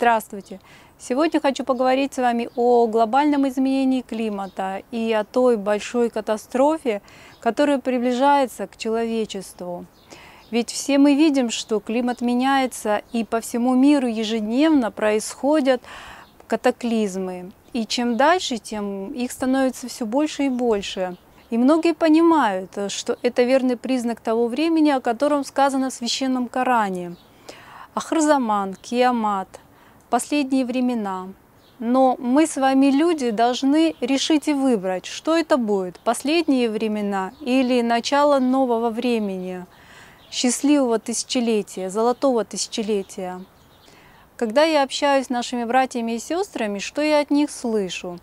Здравствуйте! Сегодня хочу поговорить с вами о глобальном изменении климата и о той большой катастрофе, которая приближается к человечеству. Ведь все мы видим, что климат меняется, и по всему миру ежедневно происходят катаклизмы. И чем дальше, тем их становится все больше и больше. И многие понимают, что это верный признак того времени, о котором сказано в Священном Коране. Ахрзаман, Киамат, последние времена. Но мы с вами, люди, должны решить и выбрать, что это будет, последние времена или начало нового времени, счастливого тысячелетия, золотого тысячелетия. Когда я общаюсь с нашими братьями и сестрами, что я от них слышу?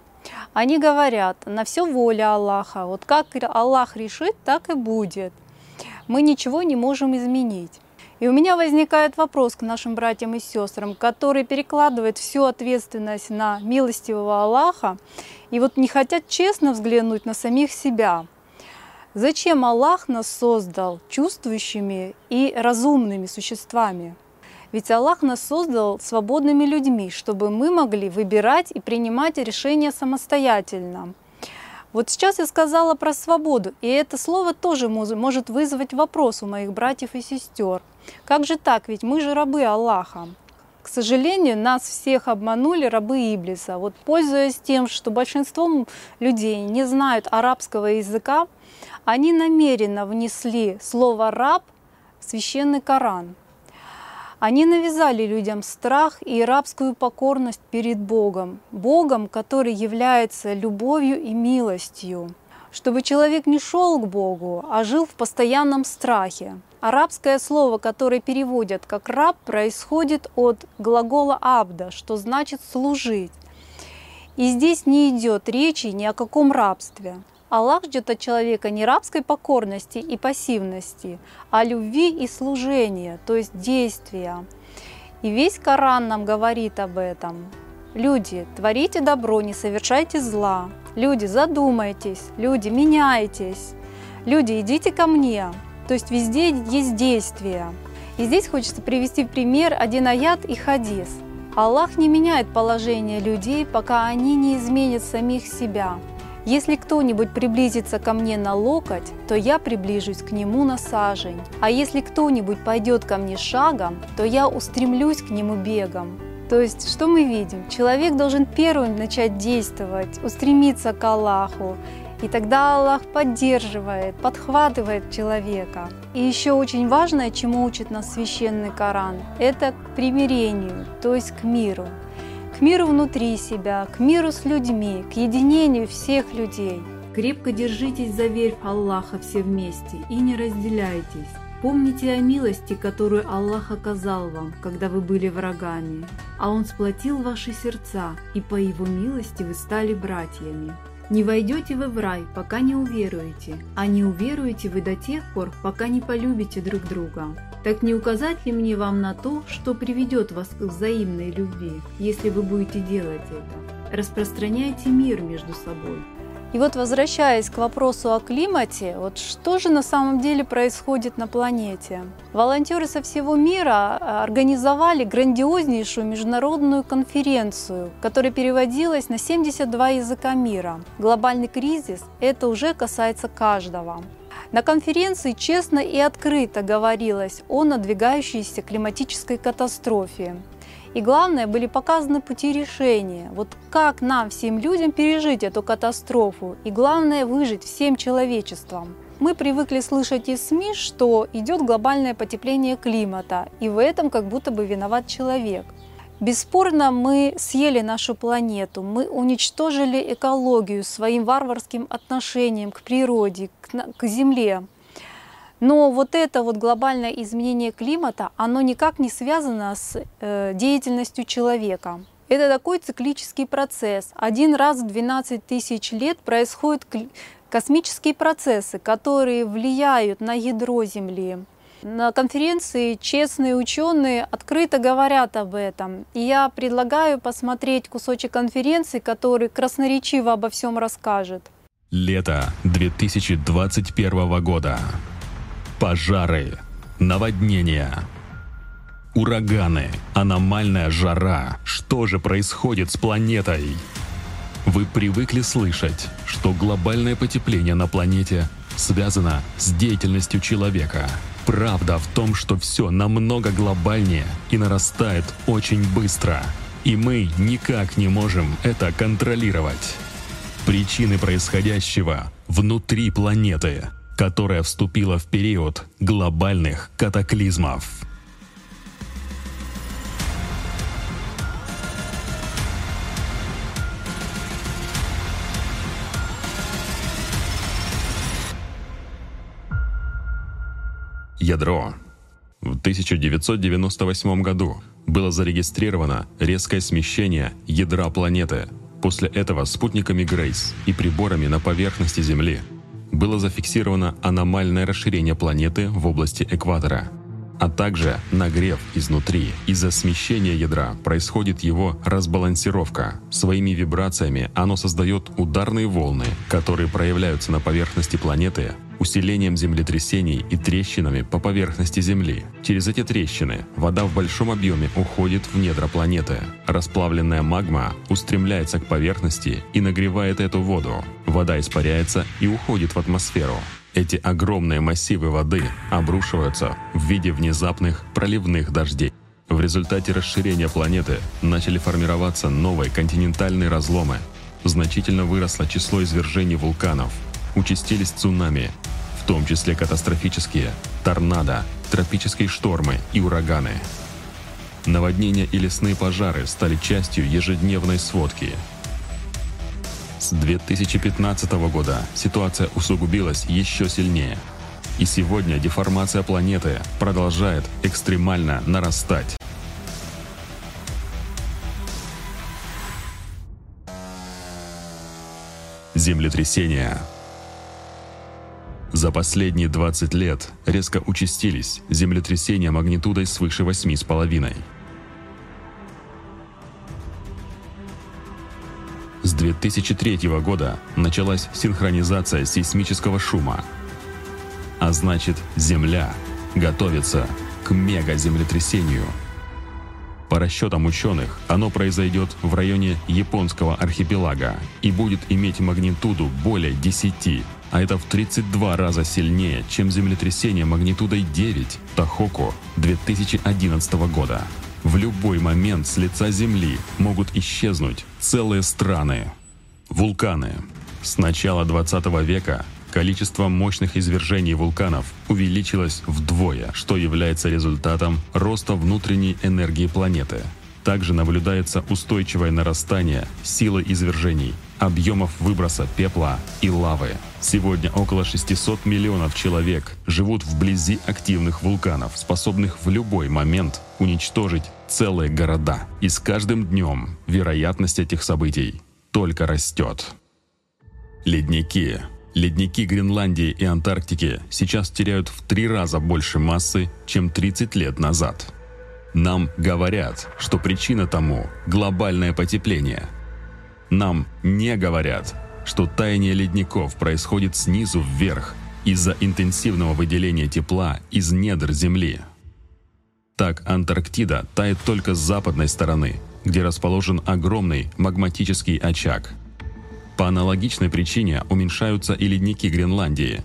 Они говорят, на все воля Аллаха. Вот как Аллах решит, так и будет. Мы ничего не можем изменить. И у меня возникает вопрос к нашим братьям и сестрам, которые перекладывают всю ответственность на милостивого Аллаха и вот не хотят честно взглянуть на самих себя. Зачем Аллах нас создал чувствующими и разумными существами? Ведь Аллах нас создал свободными людьми, чтобы мы могли выбирать и принимать решения самостоятельно. Вот сейчас я сказала про свободу, и это слово тоже может вызвать вопрос у моих братьев и сестер. Как же так? Ведь мы же рабы Аллаха. К сожалению, нас всех обманули рабы Иблиса. Вот пользуясь тем, что большинство людей не знают арабского языка, они намеренно внесли слово «раб» в священный Коран. Они навязали людям страх и рабскую покорность перед Богом, Богом, который является любовью и милостью, чтобы человек не шел к Богу, а жил в постоянном страхе. Арабское слово, которое переводят как «раб», происходит от глагола «абда», что значит «служить». И здесь не идет речи ни о каком рабстве. Аллах ждет от человека не рабской покорности и пассивности, а любви и служения, то есть действия. И весь Коран нам говорит об этом. Люди, творите добро, не совершайте зла. Люди, задумайтесь. Люди, меняйтесь. Люди, идите ко мне. То есть везде есть действия. И здесь хочется привести в пример один аят и хадис. Аллах не меняет положение людей, пока они не изменят самих себя. Если кто-нибудь приблизится ко мне на локоть, то я приближусь к нему на сажень. А если кто-нибудь пойдет ко мне шагом, то я устремлюсь к нему бегом. То есть, что мы видим? Человек должен первым начать действовать, устремиться к Аллаху, и тогда Аллах поддерживает, подхватывает человека. И еще очень важное, чему учит нас священный Коран, это к примирению, то есть к миру к миру внутри себя, к миру с людьми, к единению всех людей. Крепко держитесь за верь Аллаха все вместе и не разделяйтесь. Помните о милости, которую Аллах оказал вам, когда вы были врагами, а Он сплотил ваши сердца, и по Его милости вы стали братьями. Не войдете вы в рай, пока не уверуете, а не уверуете вы до тех пор, пока не полюбите друг друга. Так не указать ли мне вам на то, что приведет вас к взаимной любви, если вы будете делать это? Распространяйте мир между собой. И вот возвращаясь к вопросу о климате, вот что же на самом деле происходит на планете? Волонтеры со всего мира а, организовали грандиознейшую международную конференцию, которая переводилась на 72 языка мира. Глобальный кризис – это уже касается каждого. На конференции честно и открыто говорилось о надвигающейся климатической катастрофе. И главное, были показаны пути решения. Вот как нам, всем людям, пережить эту катастрофу. И главное, выжить всем человечеством. Мы привыкли слышать из СМИ, что идет глобальное потепление климата, и в этом как будто бы виноват человек. Бесспорно, мы съели нашу планету, мы уничтожили экологию своим варварским отношением к природе, к, к Земле. Но вот это вот глобальное изменение климата, оно никак не связано с э, деятельностью человека. Это такой циклический процесс. Один раз в 12 тысяч лет происходят космические процессы, которые влияют на ядро Земли. На конференции честные ученые открыто говорят об этом. И я предлагаю посмотреть кусочек конференции, который красноречиво обо всем расскажет. Лето 2021 года. Пожары, наводнения, ураганы, аномальная жара, что же происходит с планетой? Вы привыкли слышать, что глобальное потепление на планете связано с деятельностью человека. Правда в том, что все намного глобальнее и нарастает очень быстро. И мы никак не можем это контролировать. Причины происходящего внутри планеты, которая вступила в период глобальных катаклизмов. Ядро. В 1998 году было зарегистрировано резкое смещение ядра планеты. После этого спутниками Грейс и приборами на поверхности Земли было зафиксировано аномальное расширение планеты в области экватора, а также нагрев изнутри. Из-за смещения ядра происходит его разбалансировка. Своими вибрациями оно создает ударные волны, которые проявляются на поверхности планеты усилением землетрясений и трещинами по поверхности Земли. Через эти трещины вода в большом объеме уходит в недра планеты. Расплавленная магма устремляется к поверхности и нагревает эту воду. Вода испаряется и уходит в атмосферу. Эти огромные массивы воды обрушиваются в виде внезапных проливных дождей. В результате расширения планеты начали формироваться новые континентальные разломы. Значительно выросло число извержений вулканов, участились цунами, в том числе катастрофические, торнадо, тропические штормы и ураганы. Наводнения и лесные пожары стали частью ежедневной сводки. С 2015 года ситуация усугубилась еще сильнее. И сегодня деформация планеты продолжает экстремально нарастать. Землетрясения – за последние 20 лет резко участились землетрясения магнитудой свыше 8,5. С 2003 года началась синхронизация сейсмического шума. А значит, Земля готовится к мега-землетрясению. По расчетам ученых, оно произойдет в районе японского архипелага и будет иметь магнитуду более 10 а это в 32 раза сильнее, чем землетрясение магнитудой 9 Тахоку 2011 года. В любой момент с лица Земли могут исчезнуть целые страны. Вулканы. С начала 20 века количество мощных извержений вулканов увеличилось вдвое, что является результатом роста внутренней энергии планеты – также наблюдается устойчивое нарастание силы извержений, объемов выброса пепла и лавы. Сегодня около 600 миллионов человек живут вблизи активных вулканов, способных в любой момент уничтожить целые города. И с каждым днем вероятность этих событий только растет. Ледники. Ледники Гренландии и Антарктики сейчас теряют в три раза больше массы, чем 30 лет назад. Нам говорят, что причина тому – глобальное потепление. Нам не говорят, что таяние ледников происходит снизу вверх из-за интенсивного выделения тепла из недр Земли. Так Антарктида тает только с западной стороны, где расположен огромный магматический очаг. По аналогичной причине уменьшаются и ледники Гренландии.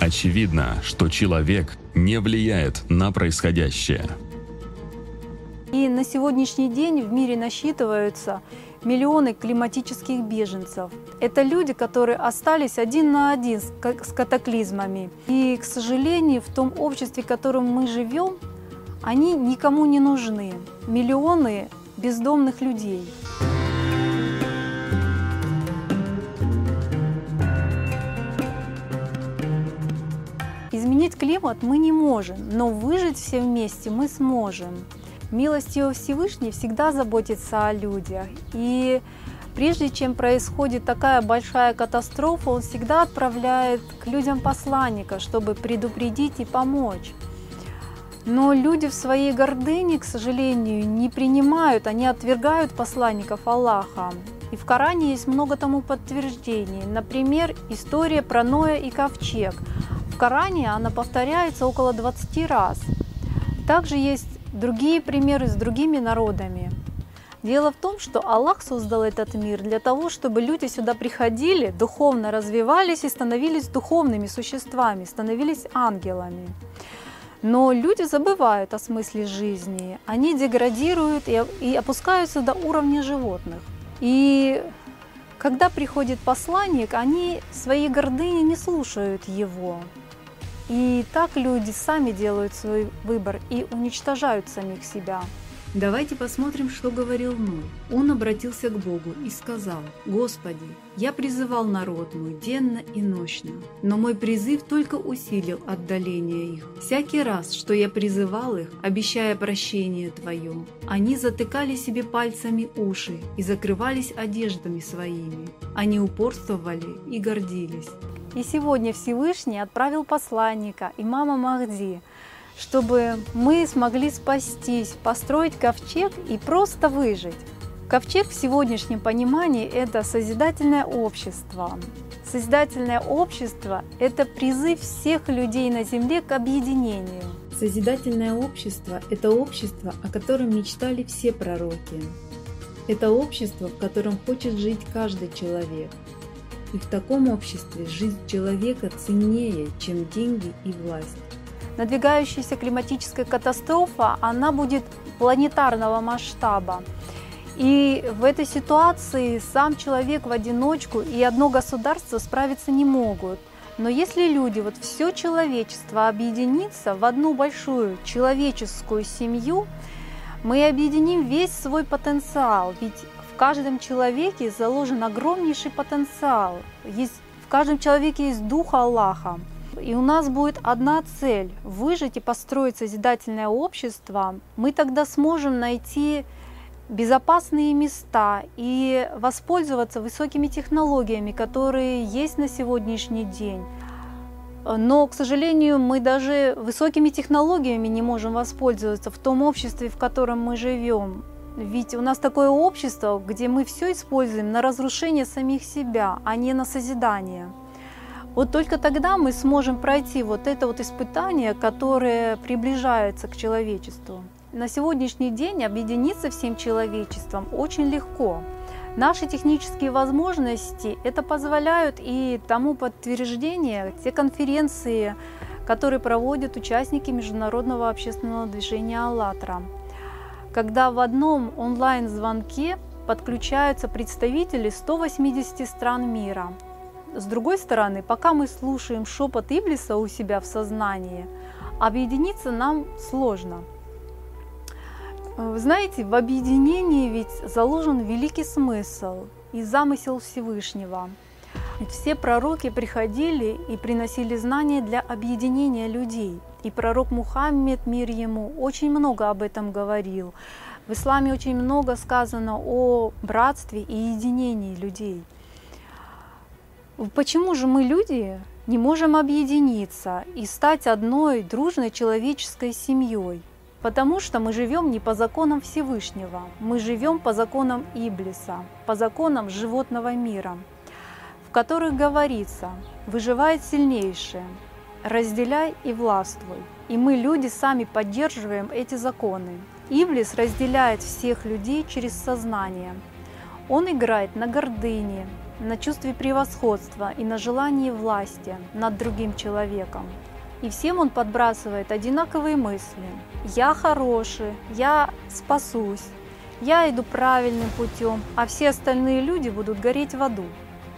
Очевидно, что человек не влияет на происходящее. И на сегодняшний день в мире насчитываются миллионы климатических беженцев. Это люди, которые остались один на один с катаклизмами. И, к сожалению, в том обществе, в котором мы живем, они никому не нужны. Миллионы бездомных людей. Изменить климат мы не можем, но выжить все вместе мы сможем. Милостью Всевышний всегда заботится о людях. И прежде чем происходит такая большая катастрофа, он всегда отправляет к людям посланника, чтобы предупредить и помочь. Но люди в своей гордыне, к сожалению, не принимают, они отвергают посланников Аллаха. И в Коране есть много тому подтверждений. Например, история про Ноя и ковчег. В Коране она повторяется около 20 раз. Также есть другие примеры с другими народами. Дело в том, что Аллах создал этот мир для того, чтобы люди сюда приходили, духовно развивались и становились духовными существами, становились ангелами. Но люди забывают о смысле жизни, они деградируют и опускаются до уровня животных. И когда приходит посланник, они своей гордыни не слушают его. И так люди сами делают свой выбор и уничтожают самих себя. Давайте посмотрим, что говорил Ной. Он обратился к Богу и сказал, «Господи, я призывал народ мой денно и ночно, но мой призыв только усилил отдаление их. Всякий раз, что я призывал их, обещая прощение Твое, они затыкали себе пальцами уши и закрывались одеждами своими. Они упорствовали и гордились». И сегодня Всевышний отправил посланника, имама Махди, чтобы мы смогли спастись, построить ковчег и просто выжить. Ковчег в сегодняшнем понимании – это созидательное общество. Созидательное общество – это призыв всех людей на Земле к объединению. Созидательное общество – это общество, о котором мечтали все пророки. Это общество, в котором хочет жить каждый человек. И в таком обществе жизнь человека ценнее, чем деньги и власть надвигающаяся климатическая катастрофа, она будет планетарного масштаба. И в этой ситуации сам человек в одиночку и одно государство справиться не могут. Но если люди, вот все человечество объединится в одну большую человеческую семью, мы объединим весь свой потенциал. Ведь в каждом человеке заложен огромнейший потенциал. Есть, в каждом человеке есть дух Аллаха. И у нас будет одна цель – выжить и построить созидательное общество. Мы тогда сможем найти безопасные места и воспользоваться высокими технологиями, которые есть на сегодняшний день. Но, к сожалению, мы даже высокими технологиями не можем воспользоваться в том обществе, в котором мы живем. Ведь у нас такое общество, где мы все используем на разрушение самих себя, а не на созидание. Вот только тогда мы сможем пройти вот это вот испытание, которое приближается к человечеству. На сегодняшний день объединиться всем человечеством очень легко. Наши технические возможности это позволяют и тому подтверждение те конференции, которые проводят участники международного общественного движения «АЛЛАТРА», когда в одном онлайн-звонке подключаются представители 180 стран мира – с другой стороны, пока мы слушаем шепот Иблиса у себя в сознании, объединиться нам сложно. Вы знаете, в объединении ведь заложен великий смысл и замысел Всевышнего. Все пророки приходили и приносили знания для объединения людей. И пророк Мухаммед, мир ему, очень много об этом говорил. В исламе очень много сказано о братстве и единении людей – Почему же мы, люди, не можем объединиться и стать одной дружной человеческой семьей? Потому что мы живем не по законам Всевышнего, мы живем по законам Иблиса, по законам животного мира, которых говорится «выживает сильнейшее, разделяй и властвуй». И мы, люди, сами поддерживаем эти законы. Иблис разделяет всех людей через сознание. Он играет на гордыне, на чувстве превосходства и на желании власти над другим человеком. И всем он подбрасывает одинаковые мысли. Я хороший, я спасусь, я иду правильным путем, а все остальные люди будут гореть в аду.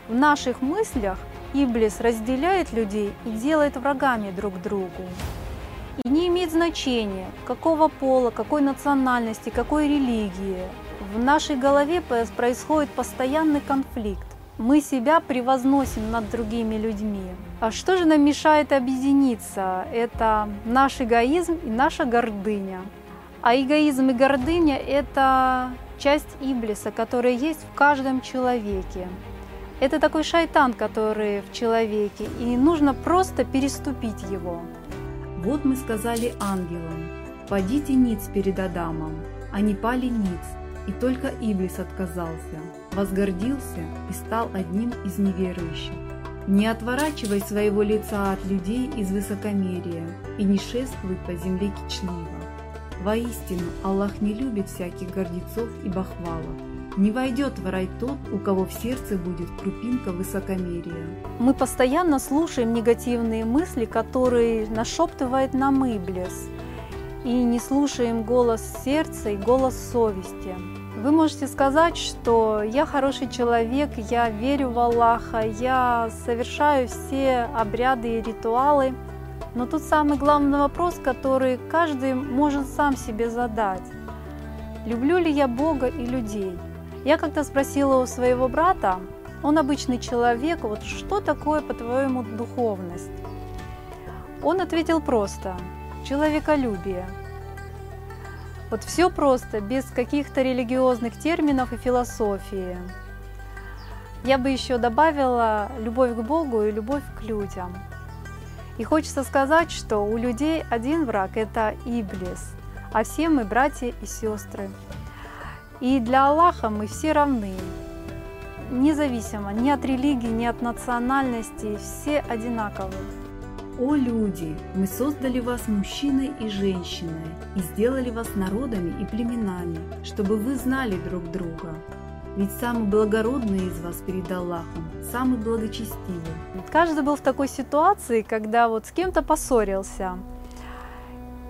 В наших мыслях Иблис разделяет людей и делает врагами друг другу. И не имеет значения, какого пола, какой национальности, какой религии. В нашей голове происходит постоянный конфликт мы себя превозносим над другими людьми. А что же нам мешает объединиться? Это наш эгоизм и наша гордыня. А эгоизм и гордыня – это часть Иблиса, которая есть в каждом человеке. Это такой шайтан, который в человеке, и нужно просто переступить его. Вот мы сказали ангелам, «Падите ниц перед Адамом». Они пали ниц, и только Иблис отказался, возгордился и стал одним из неверующих. Не отворачивай своего лица от людей из высокомерия и не шествуй по земле кичливо. Воистину, Аллах не любит всяких гордецов и бахвалов. Не войдет в рай тот, у кого в сердце будет крупинка высокомерия. Мы постоянно слушаем негативные мысли, которые нашептывает нам Иблис, и не слушаем голос сердца и голос совести. Вы можете сказать, что я хороший человек, я верю в Аллаха, я совершаю все обряды и ритуалы, но тут самый главный вопрос, который каждый может сам себе задать. Люблю ли я Бога и людей? Я как-то спросила у своего брата, он обычный человек, вот что такое, по-твоему, духовность? Он ответил просто – человеколюбие. Вот все просто, без каких-то религиозных терминов и философии. Я бы еще добавила любовь к Богу и любовь к людям. И хочется сказать, что у людей один враг – это Иблис, а все мы братья и сестры. И для Аллаха мы все равны, независимо ни от религии, ни от национальности, все одинаковы. О люди, мы создали вас мужчиной и женщиной и сделали вас народами и племенами, чтобы вы знали друг друга. Ведь самый благородный из вас перед Аллахом, самый благочестивый. Каждый был в такой ситуации, когда вот с кем-то поссорился,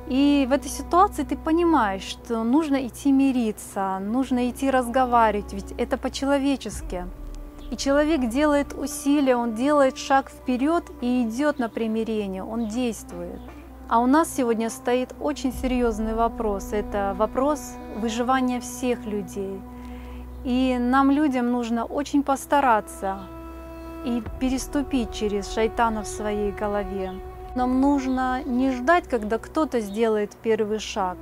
и в этой ситуации ты понимаешь, что нужно идти мириться, нужно идти разговаривать, ведь это по-человечески. И человек делает усилия, он делает шаг вперед и идет на примирение, он действует. А у нас сегодня стоит очень серьезный вопрос. Это вопрос выживания всех людей. И нам, людям, нужно очень постараться и переступить через шайтана в своей голове. Нам нужно не ждать, когда кто-то сделает первый шаг.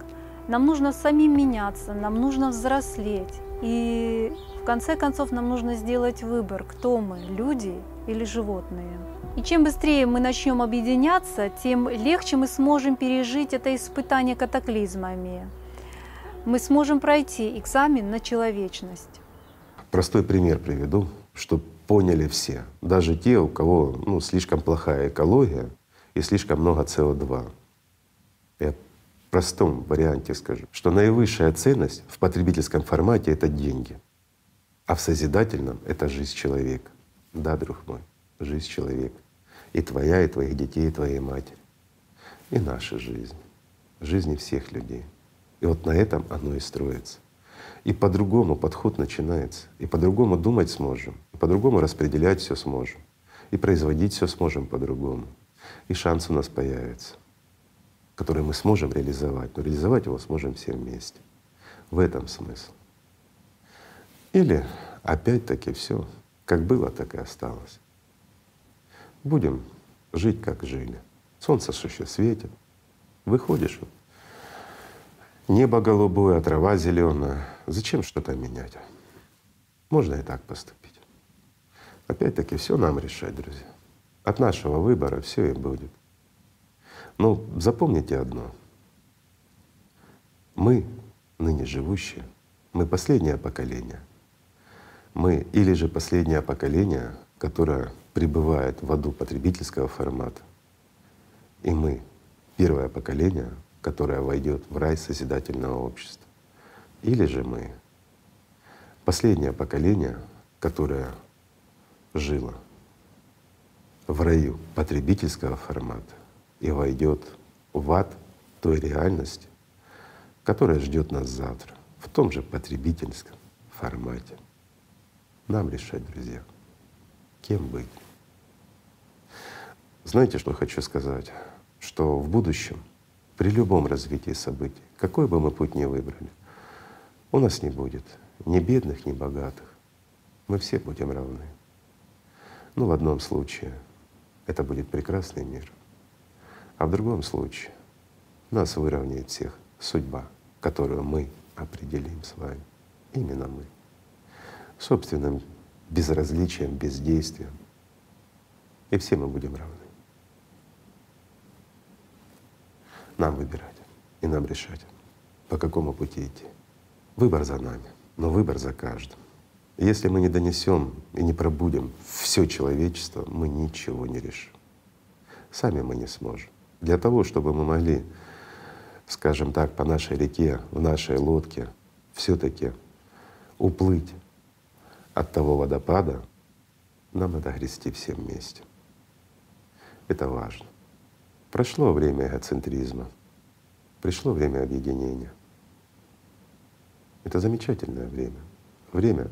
Нам нужно самим меняться, нам нужно взрослеть. И в конце концов нам нужно сделать выбор, кто мы, люди или животные. И чем быстрее мы начнем объединяться, тем легче мы сможем пережить это испытание катаклизмами. Мы сможем пройти экзамен на человечность. Простой пример приведу, чтобы поняли все. Даже те, у кого ну, слишком плохая экология, и слишком много СО2. Я в простом варианте скажу, что наивысшая ценность в потребительском формате — это деньги, а в созидательном — это жизнь человека. Да, друг мой, жизнь человека. И твоя, и твоих детей, и твоей матери. И наша жизнь. Жизни всех людей. И вот на этом оно и строится. И по-другому подход начинается. И по-другому думать сможем. И по-другому распределять все сможем. И производить все сможем по-другому и шанс у нас появится, который мы сможем реализовать. Но реализовать его сможем все вместе. В этом смысл. Или опять-таки все, как было, так и осталось. Будем жить, как жили. Солнце еще светит. Выходишь, небо голубое, трава зеленая. Зачем что-то менять? Можно и так поступить. Опять-таки все нам решать, друзья. От нашего выбора все и будет. Но запомните одно. Мы, ныне живущие, мы последнее поколение. Мы или же последнее поколение, которое пребывает в аду потребительского формата. И мы первое поколение, которое войдет в рай созидательного общества. Или же мы последнее поколение, которое жило в раю потребительского формата и войдет в ад той реальности, которая ждет нас завтра в том же потребительском формате. Нам решать, друзья, кем быть. Знаете, что хочу сказать? Что в будущем, при любом развитии событий, какой бы мы путь ни выбрали, у нас не будет ни бедных, ни богатых. Мы все будем равны. Ну, в одном случае это будет прекрасный мир. А в другом случае нас выровняет всех судьба, которую мы определим с вами. Именно мы. Собственным безразличием, бездействием. И все мы будем равны. Нам выбирать и нам решать, по какому пути идти. Выбор за нами, но выбор за каждым. Если мы не донесем и не пробудем все человечество, мы ничего не решим. Сами мы не сможем. Для того, чтобы мы могли скажем так, по нашей реке, в нашей лодке, все-таки уплыть от того водопада, нам надо грести всем вместе. Это важно. Прошло время эгоцентризма, пришло время объединения. Это замечательное время. Время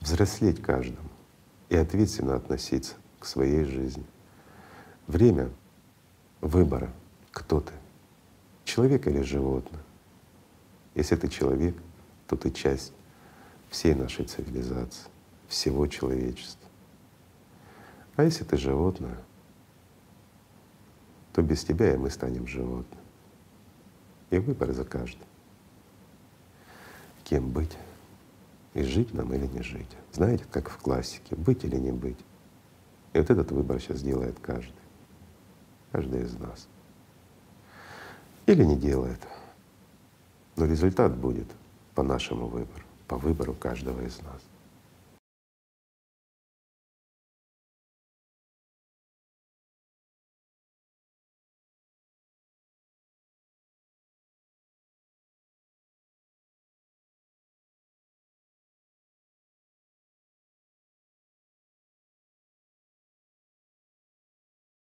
взрослеть каждому и ответственно относиться к своей жизни. Время выбора, кто ты, человек или животное. Если ты человек, то ты часть всей нашей цивилизации, всего человечества. А если ты животное, то без тебя и мы станем животным. И выбор за каждым. Кем быть? И жить нам или не жить. Знаете, как в классике, быть или не быть. И вот этот выбор сейчас делает каждый. Каждый из нас. Или не делает. Но результат будет по нашему выбору, по выбору каждого из нас.